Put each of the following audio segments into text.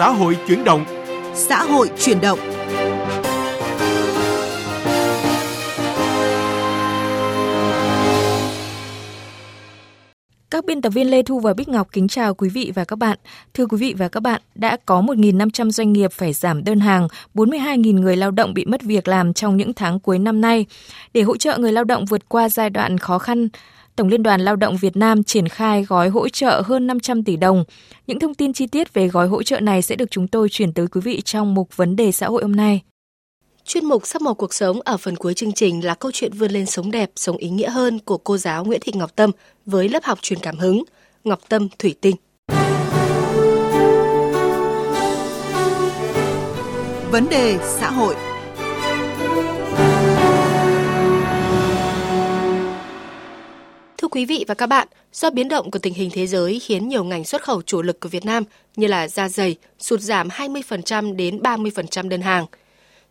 xã hội chuyển động. Xã hội chuyển động. Các biên tập viên Lê Thu và Bích Ngọc kính chào quý vị và các bạn. Thưa quý vị và các bạn, đã có 1.500 doanh nghiệp phải giảm đơn hàng, 42.000 người lao động bị mất việc làm trong những tháng cuối năm nay. Để hỗ trợ người lao động vượt qua giai đoạn khó khăn, Tổng Liên đoàn Lao động Việt Nam triển khai gói hỗ trợ hơn 500 tỷ đồng. Những thông tin chi tiết về gói hỗ trợ này sẽ được chúng tôi chuyển tới quý vị trong mục vấn đề xã hội hôm nay. Chuyên mục Sắc màu cuộc sống ở phần cuối chương trình là câu chuyện vươn lên sống đẹp, sống ý nghĩa hơn của cô giáo Nguyễn Thị Ngọc Tâm với lớp học truyền cảm hứng Ngọc Tâm Thủy Tinh. Vấn đề xã hội Thưa quý vị và các bạn, do biến động của tình hình thế giới khiến nhiều ngành xuất khẩu chủ lực của Việt Nam như là da dày sụt giảm 20% đến 30% đơn hàng –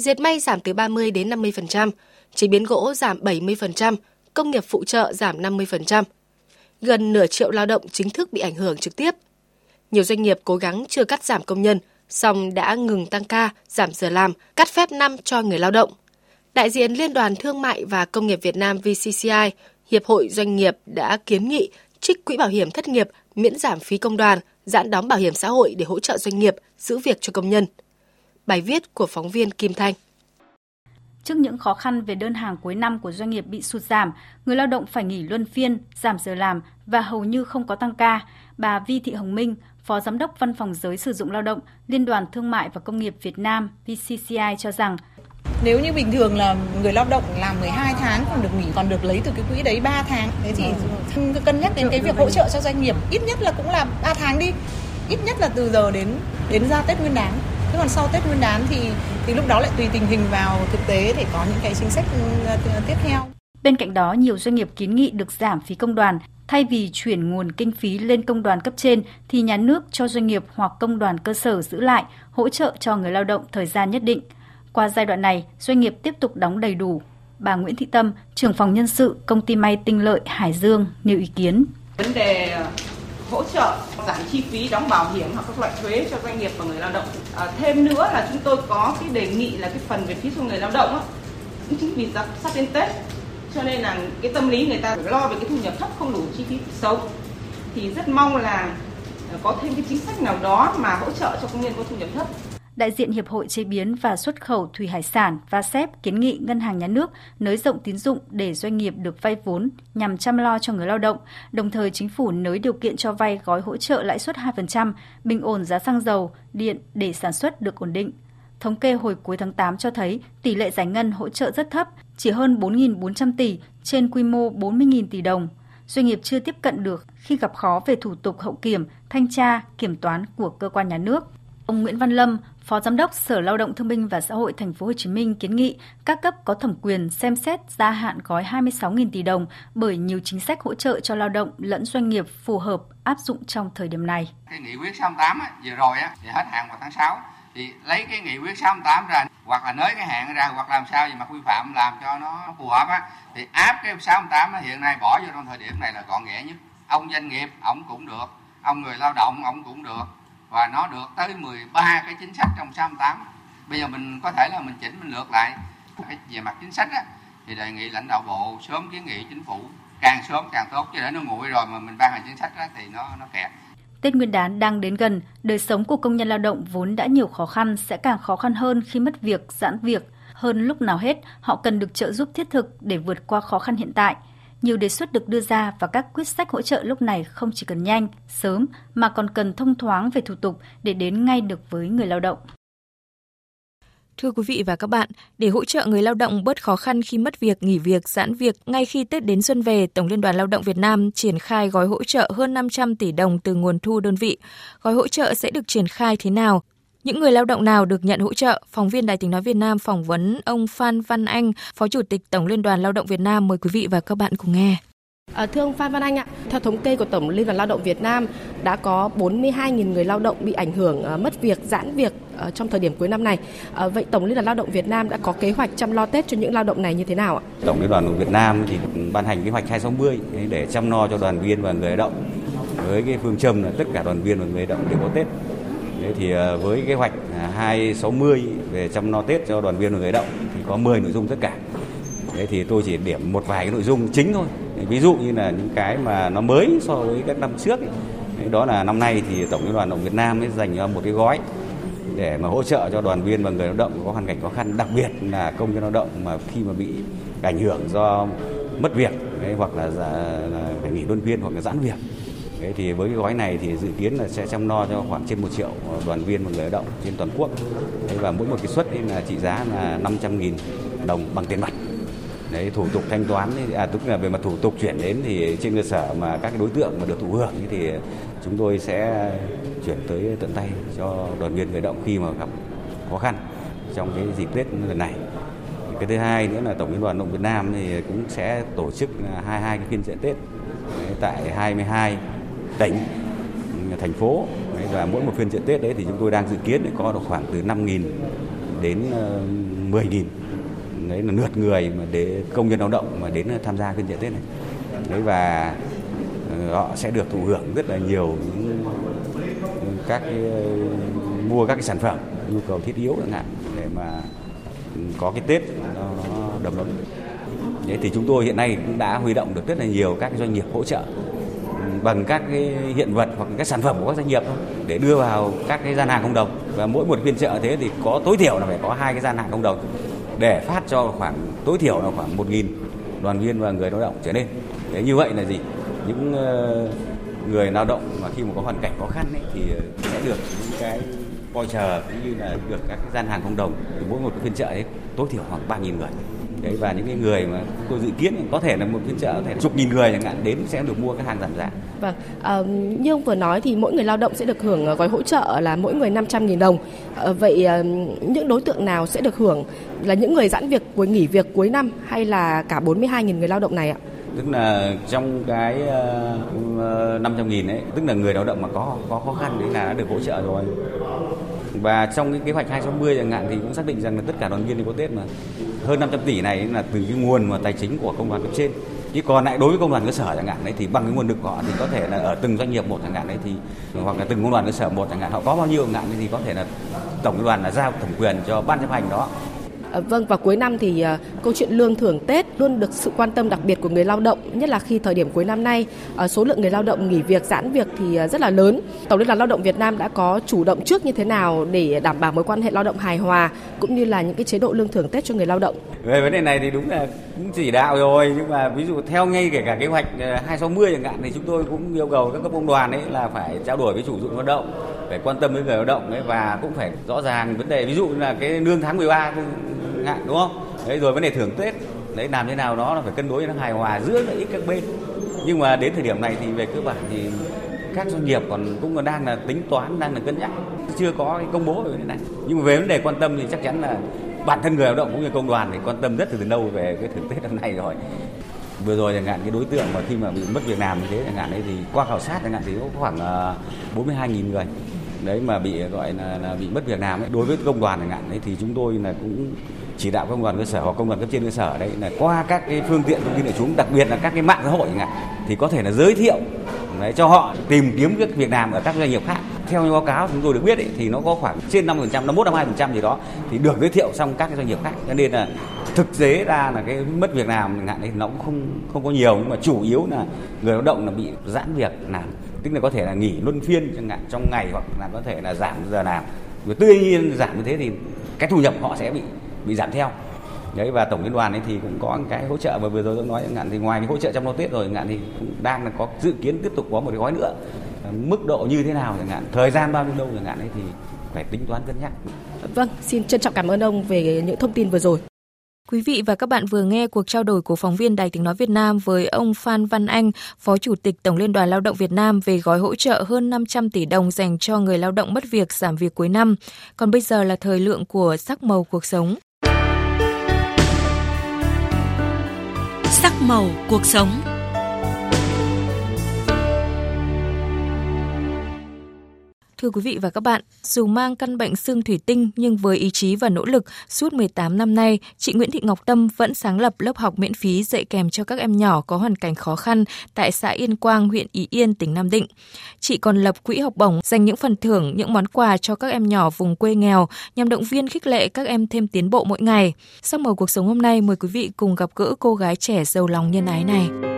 dệt may giảm từ 30 đến 50%, chế biến gỗ giảm 70%, công nghiệp phụ trợ giảm 50%. Gần nửa triệu lao động chính thức bị ảnh hưởng trực tiếp. Nhiều doanh nghiệp cố gắng chưa cắt giảm công nhân, song đã ngừng tăng ca, giảm giờ làm, cắt phép năm cho người lao động. Đại diện Liên đoàn Thương mại và Công nghiệp Việt Nam VCCI, Hiệp hội Doanh nghiệp đã kiến nghị trích quỹ bảo hiểm thất nghiệp, miễn giảm phí công đoàn, giãn đóng bảo hiểm xã hội để hỗ trợ doanh nghiệp giữ việc cho công nhân. Bài viết của phóng viên Kim Thanh. Trước những khó khăn về đơn hàng cuối năm của doanh nghiệp bị sụt giảm, người lao động phải nghỉ luân phiên, giảm giờ làm và hầu như không có tăng ca, bà Vi Thị Hồng Minh, Phó Giám đốc Văn phòng Giới Sử dụng Lao động, Liên đoàn Thương mại và Công nghiệp Việt Nam VCCI cho rằng nếu như bình thường là người lao động làm 12 tháng còn được nghỉ còn được lấy từ cái quỹ đấy 3 tháng thế thì ừ. cân nhắc đến cái việc hỗ trợ cho doanh nghiệp ít nhất là cũng là 3 tháng đi ít nhất là từ giờ đến đến ra Tết Nguyên đán thế còn sau Tết Nguyên đán thì thì lúc đó lại tùy tình hình vào thực tế để có những cái chính sách ừ, tiếp theo. Bên cạnh đó, nhiều doanh nghiệp kiến nghị được giảm phí công đoàn. Thay vì chuyển nguồn kinh phí lên công đoàn cấp trên, thì nhà nước cho doanh nghiệp hoặc công đoàn cơ sở giữ lại, hỗ trợ cho người lao động thời gian nhất định. Qua giai đoạn này, doanh nghiệp tiếp tục đóng đầy đủ. Bà Nguyễn Thị Tâm, trưởng phòng nhân sự công ty may Tinh Lợi Hải Dương nêu ý kiến. Vấn đề hỗ trợ giảm chi phí đóng bảo hiểm hoặc các loại thuế cho doanh nghiệp và người lao động. À, thêm nữa là chúng tôi có cái đề nghị là cái phần về phí cho người lao động á, chính vì sắp, sắp đến Tết cho nên là cái tâm lý người ta lo về cái thu nhập thấp không đủ chi phí sống thì rất mong là có thêm cái chính sách nào đó mà hỗ trợ cho công nhân có thu nhập thấp đại diện Hiệp hội Chế biến và Xuất khẩu Thủy Hải sản và SEP kiến nghị Ngân hàng Nhà nước nới rộng tín dụng để doanh nghiệp được vay vốn nhằm chăm lo cho người lao động, đồng thời chính phủ nới điều kiện cho vay gói hỗ trợ lãi suất 2%, bình ổn giá xăng dầu, điện để sản xuất được ổn định. Thống kê hồi cuối tháng 8 cho thấy tỷ lệ giải ngân hỗ trợ rất thấp, chỉ hơn 4.400 tỷ trên quy mô 40.000 tỷ đồng. Doanh nghiệp chưa tiếp cận được khi gặp khó về thủ tục hậu kiểm, thanh tra, kiểm toán của cơ quan nhà nước. Ông Nguyễn Văn Lâm, Phó Giám đốc Sở Lao động Thương binh và Xã hội Thành phố Hồ Chí Minh kiến nghị các cấp có thẩm quyền xem xét gia hạn gói 26.000 tỷ đồng bởi nhiều chính sách hỗ trợ cho lao động lẫn doanh nghiệp phù hợp áp dụng trong thời điểm này. Cái nghị quyết 68 á, vừa rồi á, thì hết hạn vào tháng 6 thì lấy cái nghị quyết 68 ra hoặc là nới cái hạn ra hoặc làm sao gì mà quy phạm làm cho nó phù hợp á thì áp cái 68 á, hiện nay bỏ vô trong thời điểm này là gọn ghẽ nhất. Ông doanh nghiệp ông cũng được, ông người lao động ông cũng được và nó được tới 13 cái chính sách trong 68 bây giờ mình có thể là mình chỉnh mình lược lại cái về mặt chính sách á, thì đề nghị lãnh đạo bộ sớm kiến nghị chính phủ càng sớm càng tốt chứ để nó nguội rồi mà mình ban hành chính sách á, thì nó nó kẹt. Tết Nguyên đán đang đến gần, đời sống của công nhân lao động vốn đã nhiều khó khăn sẽ càng khó khăn hơn khi mất việc, giãn việc. Hơn lúc nào hết, họ cần được trợ giúp thiết thực để vượt qua khó khăn hiện tại – nhiều đề xuất được đưa ra và các quyết sách hỗ trợ lúc này không chỉ cần nhanh, sớm mà còn cần thông thoáng về thủ tục để đến ngay được với người lao động. Thưa quý vị và các bạn, để hỗ trợ người lao động bớt khó khăn khi mất việc, nghỉ việc, giãn việc ngay khi Tết đến xuân về, Tổng Liên đoàn Lao động Việt Nam triển khai gói hỗ trợ hơn 500 tỷ đồng từ nguồn thu đơn vị. Gói hỗ trợ sẽ được triển khai thế nào? Những người lao động nào được nhận hỗ trợ? Phóng viên Đài tiếng nói Việt Nam phỏng vấn ông Phan Văn Anh, Phó Chủ tịch Tổng Liên đoàn Lao động Việt Nam. Mời quý vị và các bạn cùng nghe. À, thưa ông Phan Văn Anh ạ, theo thống kê của Tổng Liên đoàn Lao động Việt Nam đã có 42.000 người lao động bị ảnh hưởng uh, mất việc, giãn việc uh, trong thời điểm cuối năm này. Uh, vậy Tổng Liên đoàn Lao động Việt Nam đã có kế hoạch chăm lo Tết cho những lao động này như thế nào ạ? Tổng Liên đoàn Việt Nam thì ban hành kế hoạch 260 để chăm lo cho đoàn viên và người lao động với cái phương châm là tất cả đoàn viên và người lao động đều có Tết thì ờ, với kế hoạch à, 260 về chăm lo Tết cho đoàn viên và người lao động thì có 10 nội dung tất cả. Đấy thì tôi chỉ điểm một vài cái nội dung chính thôi. Ví dụ như là những cái mà nó mới so với các năm trước. Đấy, đó là năm nay thì Tổng Liên đoàn Lao động Việt Nam ấy dành ra một cái gói để mà hỗ trợ cho đoàn viên và người lao động có hoàn cảnh khó khăn, đặc biệt là công nhân lao động mà khi mà bị ảnh hưởng do mất việc ấy, hoặc là, à, là phải nghỉ luân phiên hoặc là giãn việc. Đấy, thì với cái gói này thì dự kiến là sẽ chăm lo cho khoảng trên một triệu đoàn viên và người lao động trên toàn quốc. Đấy, và mỗi một cái suất là trị giá là 500.000 đồng bằng tiền mặt. Đấy thủ tục thanh toán à tức là về mặt thủ tục chuyển đến thì trên cơ sở mà các đối tượng mà được thụ hưởng thì chúng tôi sẽ chuyển tới tận tay cho đoàn viên người động khi mà gặp khó khăn trong cái dịp Tết lần này. Cái thứ hai nữa là tổng liên đoàn động Việt Nam thì cũng sẽ tổ chức à, 22 cái phiên chợ Tết. Tại 22 tỉnh thành phố. Và mỗi một phiên chợ Tết đấy thì chúng tôi đang dự kiến có được khoảng từ 5.000 đến ờ, 10.000 đấy là lượt người mà để công nhân lao động mà đến ờ, tham gia phiên chợ Tết này. Đấy và ờ, họ sẽ được thụ hưởng rất là nhiều những các cái, mua các cái sản phẩm nhu cầu thiết yếu chẳng hạn để mà có cái Tết nó, nó đầm ấm. Đấy thì chúng tôi hiện nay cũng đã huy động được rất là nhiều các doanh nghiệp hỗ trợ bằng các cái hiện vật hoặc các sản phẩm của các doanh nghiệp thôi để đưa vào các cái gian hàng không đồng và mỗi một phiên chợ thế thì có tối thiểu là phải có hai cái gian hàng không đồng để phát cho khoảng tối thiểu là khoảng 1.000 đoàn viên và người lao động trở lên. Thế như vậy là gì? Những ờ, người lao động mà khi mà có hoàn cảnh khó khăn ấy, thì ờ, sẽ được những cái voucher cũng như là được các cái gian hàng không đồng thì mỗi một phiên chợ ấy tối thiểu khoảng 3.000 người đấy và những cái người mà tôi dự kiến có thể là một phiên chợ có thể chục nghìn người chẳng hạn đến sẽ được mua cái hàng giảm giá. Vâng, à, như ông vừa nói thì mỗi người lao động sẽ được hưởng gói hỗ trợ là mỗi người 500 nghìn đồng. À, vậy à, những đối tượng nào sẽ được hưởng là những người giãn việc cuối nghỉ việc cuối năm hay là cả 42 nghìn người lao động này ạ? Tức là trong cái uh, 500 nghìn ấy, tức là người lao động mà có có khó khăn đấy là đã được hỗ trợ rồi và trong cái kế hoạch 260 chẳng hạn thì cũng xác định rằng là tất cả đoàn viên đều có Tết mà hơn 500 tỷ này là từ cái nguồn mà tài chính của công đoàn cấp trên. Chứ còn lại đối với công đoàn cơ sở chẳng hạn đấy thì bằng cái nguồn lực của họ thì có thể là ở từng doanh nghiệp một chẳng hạn đấy thì, hoặc là từng công đoàn cơ sở một chẳng hạn. Họ có bao nhiêu chẳng hạn thì có thể là tổng đoàn là giao thẩm quyền cho ban chấp hành đó. Ờ, vâng và cuối năm thì ờ, câu chuyện lương thưởng Tết luôn được sự quan tâm đặc biệt của người lao động, nhất là khi thời điểm cuối năm nay ờ, số lượng người lao động nghỉ việc, giãn việc thì rất là lớn. Tổng Liên đoàn Lao động Việt Nam đã có chủ động trước như thế nào để đảm bảo mối quan hệ lao động hài hòa cũng như là những cái chế độ lương thưởng Tết cho người lao động? Về vấn đề này thì đúng là cũng chỉ đạo rồi nhưng mà ví dụ theo ngay kể cả kế hoạch 260 chẳng hạn thì chúng tôi cũng yêu cầu các cấp công đoàn ấy là phải trao đổi với chủ dụng lao động phải quan tâm với người lao động ấy và cũng phải rõ ràng vấn đề ví dụ là cái lương tháng 13 ngạn đúng không? Đấy rồi vấn đề thưởng tết. Đấy làm thế nào đó là phải cân đối nó hài hòa giữa lợi ích các bên. Nhưng mà đến thời điểm này thì về cơ bản thì các doanh nghiệp còn cũng còn đang là tính toán đang là cân nhắc. Chưa có cái công bố về thế này. Nhưng mà về vấn đề quan tâm thì chắc chắn là bản thân người lao động cũng như công đoàn thì quan tâm rất từ lâu về cái thưởng tết năm nay rồi. Vừa rồi chẳng hạn cái đối tượng mà khi mà bị mất việc làm như thế chẳng hạn ấy thì qua khảo sát chẳng hạn thì có khoảng ờ, 42.000 người. Đấy mà bị gọi là, là bị mất việc làm ấy. Đối với công đoàn chẳng hạn ấy thì chúng tôi là cũng chỉ đạo công đoàn cơ sở hoặc công đoàn cấp trên cơ sở đấy là qua các cái phương tiện thông tin đại chúng đặc biệt là các cái mạng xã hội chẳng hạn thì có thể là giới thiệu đấy, cho họ tìm kiếm việc việc làm ở các doanh nghiệp khác. Theo như báo cáo chúng tôi được biết ấy, thì nó có khoảng trên 5 phần trăm, 51 52 phần trăm gì đó thì được giới thiệu xong các cái doanh nghiệp khác. Cho nên là thực tế ra là cái mất việc làm chẳng hạn ấy nó cũng không không có nhiều nhưng mà chủ yếu là người lao động là bị giãn việc làm. Tức là có thể là nghỉ luân phiên chẳng hạn trong ngày hoặc là có thể là giảm giờ làm. Và tuy nhiên giảm như thế thì cái thu nhập họ sẽ bị bị giảm theo đấy và tổng liên đoàn ấy thì cũng có cái hỗ trợ và vừa rồi tôi nói chẳng hạn thì ngoài cái hỗ trợ trong lo tết rồi chẳng hạn thì cũng đang là có dự kiến tiếp tục có một cái gói nữa mức độ như thế nào chẳng hạn thời gian bao nhiêu lâu chẳng hạn ấy thì phải tính toán cân nhắc vâng xin trân trọng cảm ơn ông về những thông tin vừa rồi Quý vị và các bạn vừa nghe cuộc trao đổi của phóng viên Đài Tiếng Nói Việt Nam với ông Phan Văn Anh, Phó Chủ tịch Tổng Liên đoàn Lao động Việt Nam về gói hỗ trợ hơn 500 tỷ đồng dành cho người lao động mất việc giảm việc cuối năm. Còn bây giờ là thời lượng của sắc màu cuộc sống. Sắc màu cuộc sống. Thưa quý vị và các bạn, dù mang căn bệnh xương thủy tinh nhưng với ý chí và nỗ lực, suốt 18 năm nay, chị Nguyễn Thị Ngọc Tâm vẫn sáng lập lớp học miễn phí dạy kèm cho các em nhỏ có hoàn cảnh khó khăn tại xã Yên Quang, huyện Ý Yên, tỉnh Nam Định. Chị còn lập quỹ học bổng dành những phần thưởng, những món quà cho các em nhỏ vùng quê nghèo nhằm động viên khích lệ các em thêm tiến bộ mỗi ngày. Sau mở cuộc sống hôm nay, mời quý vị cùng gặp gỡ cô gái trẻ giàu lòng nhân ái này.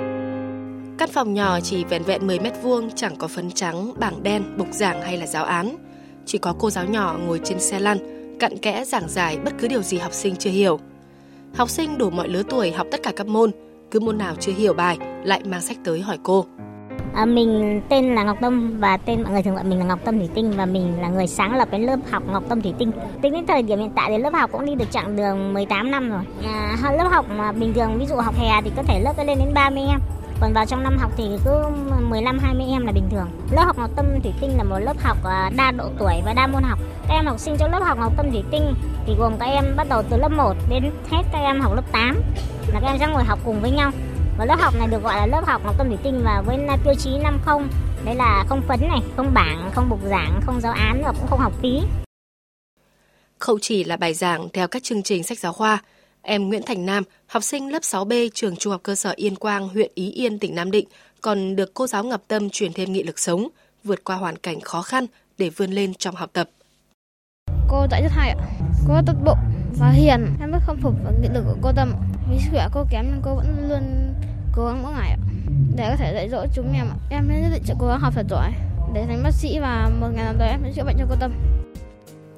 Căn phòng nhỏ chỉ vẹn vẹn 10 mét vuông, chẳng có phấn trắng, bảng đen, bục giảng hay là giáo án. Chỉ có cô giáo nhỏ ngồi trên xe lăn, cặn kẽ giảng giải bất cứ điều gì học sinh chưa hiểu. Học sinh đủ mọi lứa tuổi học tất cả các môn, cứ môn nào chưa hiểu bài lại mang sách tới hỏi cô. À, mình tên là Ngọc Tâm và tên mọi người thường gọi mình là Ngọc Tâm Thủy Tinh và mình là người sáng lập cái lớp học Ngọc Tâm Thủy Tinh. Tính đến thời điểm hiện tại thì lớp học cũng đi được chặng đường 18 năm rồi. À, lớp học mà bình thường ví dụ học hè thì có thể lớp lên đến 30 em còn vào trong năm học thì cứ 15 20 em là bình thường. Lớp học Ngọc Tâm Thủy Tinh là một lớp học à, đa độ tuổi và đa môn học. Các em học sinh trong lớp học Ngọc Tâm Thủy Tinh thì gồm các em bắt đầu từ lớp 1 đến hết các em học lớp 8 là các em sẽ ngồi học cùng với nhau. Và lớp học này được gọi là lớp học Ngọc Tâm Thủy Tinh và với tiêu chí 50 đấy là không phấn này, không bảng, không bục giảng, không giáo án và cũng không học phí. Không chỉ là bài giảng theo các chương trình sách giáo khoa, Em Nguyễn Thành Nam, học sinh lớp 6B trường Trung học cơ sở Yên Quang, huyện Ý Yên, tỉnh Nam Định, còn được cô giáo Ngập Tâm truyền thêm nghị lực sống, vượt qua hoàn cảnh khó khăn để vươn lên trong học tập. Cô dạy rất hay ạ. Cô tốt bụng và hiền. Em rất khâm phục và nghị lực của cô Tâm. Vì sức khỏe cô kém nhưng cô vẫn luôn cố gắng mỗi ngày ạ. Để có thể dạy dỗ chúng em ạ. Em nhất định sẽ cố gắng học thật giỏi để thành bác sĩ và một ngày nào đó em sẽ chữa bệnh cho cô Tâm.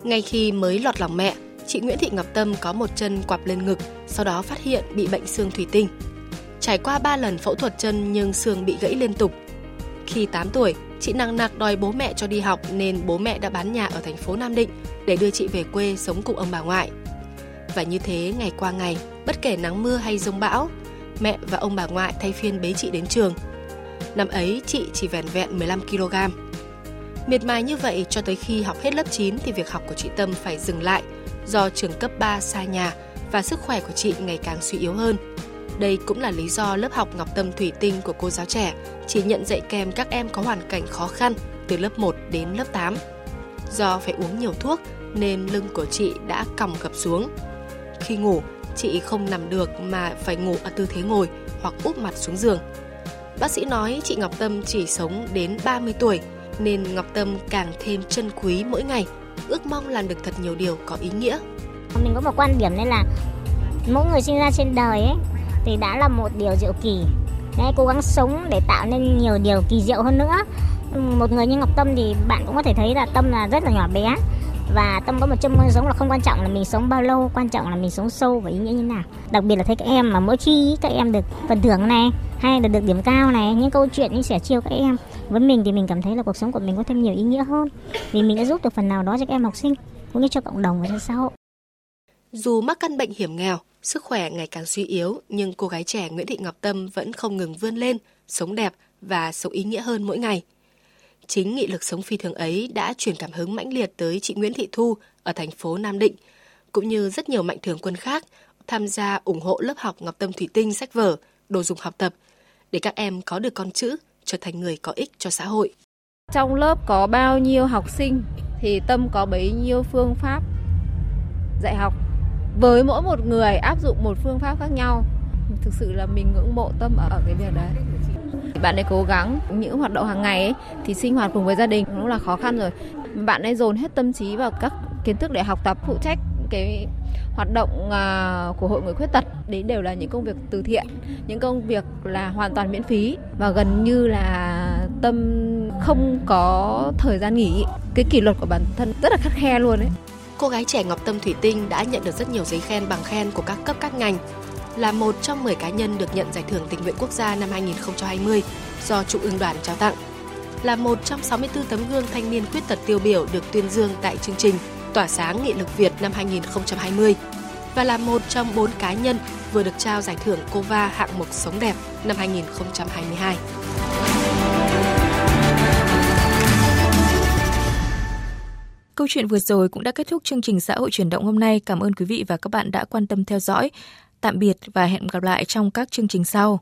Ngay khi mới lọt lòng mẹ, chị Nguyễn Thị Ngọc Tâm có một chân quặp lên ngực, sau đó phát hiện bị bệnh xương thủy tinh. Trải qua 3 lần phẫu thuật chân nhưng xương bị gãy liên tục. Khi 8 tuổi, chị nặng nặc đòi bố mẹ cho đi học nên bố mẹ đã bán nhà ở thành phố Nam Định để đưa chị về quê sống cùng ông bà ngoại. Và như thế ngày qua ngày, bất kể nắng mưa hay rông bão, mẹ và ông bà ngoại thay phiên bế chị đến trường. Năm ấy chị chỉ vẻn vẹn 15 kg. Miệt mài như vậy cho tới khi học hết lớp 9 thì việc học của chị Tâm phải dừng lại do trường cấp 3 xa nhà và sức khỏe của chị ngày càng suy yếu hơn. Đây cũng là lý do lớp học Ngọc Tâm Thủy Tinh của cô giáo trẻ chỉ nhận dạy kèm các em có hoàn cảnh khó khăn từ lớp 1 đến lớp 8. Do phải uống nhiều thuốc nên lưng của chị đã còng gập xuống. Khi ngủ, chị không nằm được mà phải ngủ ở tư thế ngồi hoặc úp mặt xuống giường. Bác sĩ nói chị Ngọc Tâm chỉ sống đến 30 tuổi nên Ngọc Tâm càng thêm trân quý mỗi ngày ước mong làm được thật nhiều điều có ý nghĩa. Mình có một quan điểm đây là mỗi người sinh ra trên đời ấy, thì đã là một điều diệu kỳ. Nên cố gắng sống để tạo nên nhiều điều kỳ diệu hơn nữa. Một người như Ngọc Tâm thì bạn cũng có thể thấy là Tâm là rất là nhỏ bé và tâm có một chân ngôn sống là không quan trọng là mình sống bao lâu, quan trọng là mình sống sâu và ý nghĩa như nào đặc biệt là thấy các em mà mỗi khi các em được phần thưởng này, hay là được điểm cao này, những câu chuyện, những sẻ chiêu các em với mình thì mình cảm thấy là cuộc sống của mình có thêm nhiều ý nghĩa hơn. Vì mình đã giúp được phần nào đó cho các em học sinh cũng như cho cộng đồng và cho xã hội. Dù mắc căn bệnh hiểm nghèo sức khỏe ngày càng suy yếu nhưng cô gái trẻ Nguyễn Thị Ngọc Tâm vẫn không ngừng vươn lên sống đẹp và sống ý nghĩa hơn mỗi ngày. Chính nghị lực sống phi thường ấy đã truyền cảm hứng mãnh liệt tới chị Nguyễn Thị Thu ở thành phố Nam Định, cũng như rất nhiều mạnh thường quân khác tham gia ủng hộ lớp học Ngọc Tâm Thủy Tinh sách vở, đồ dùng học tập. Để các em có được con chữ, trở thành người có ích cho xã hội. Trong lớp có bao nhiêu học sinh thì Tâm có bấy nhiêu phương pháp dạy học. Với mỗi một người áp dụng một phương pháp khác nhau. Thực sự là mình ngưỡng mộ Tâm ở cái việc đấy bạn ấy cố gắng những hoạt động hàng ngày ấy, thì sinh hoạt cùng với gia đình cũng là khó khăn rồi bạn ấy dồn hết tâm trí vào các kiến thức để học tập phụ trách cái hoạt động à, của hội người khuyết tật, đấy đều là những công việc từ thiện, những công việc là hoàn toàn miễn phí và gần như là tâm không có thời gian nghỉ. Cái kỷ luật của bản thân rất là khắt khe luôn đấy cô gái trẻ Ngọc Tâm Thủy Tinh đã nhận được rất nhiều giấy khen bằng khen của các cấp các ngành, là một trong 10 cá nhân được nhận giải thưởng tình nguyện quốc gia năm 2020 do Trung ương đoàn trao tặng. Là một trong 64 tấm gương thanh niên khuyết tật tiêu biểu được tuyên dương tại chương trình. Tỏa sáng nghị lực Việt năm 2020 và là một trong bốn cá nhân vừa được trao giải thưởng COVA hạng mục sống đẹp năm 2022. Câu chuyện vừa rồi cũng đã kết thúc chương trình xã hội chuyển động hôm nay. Cảm ơn quý vị và các bạn đã quan tâm theo dõi. Tạm biệt và hẹn gặp lại trong các chương trình sau.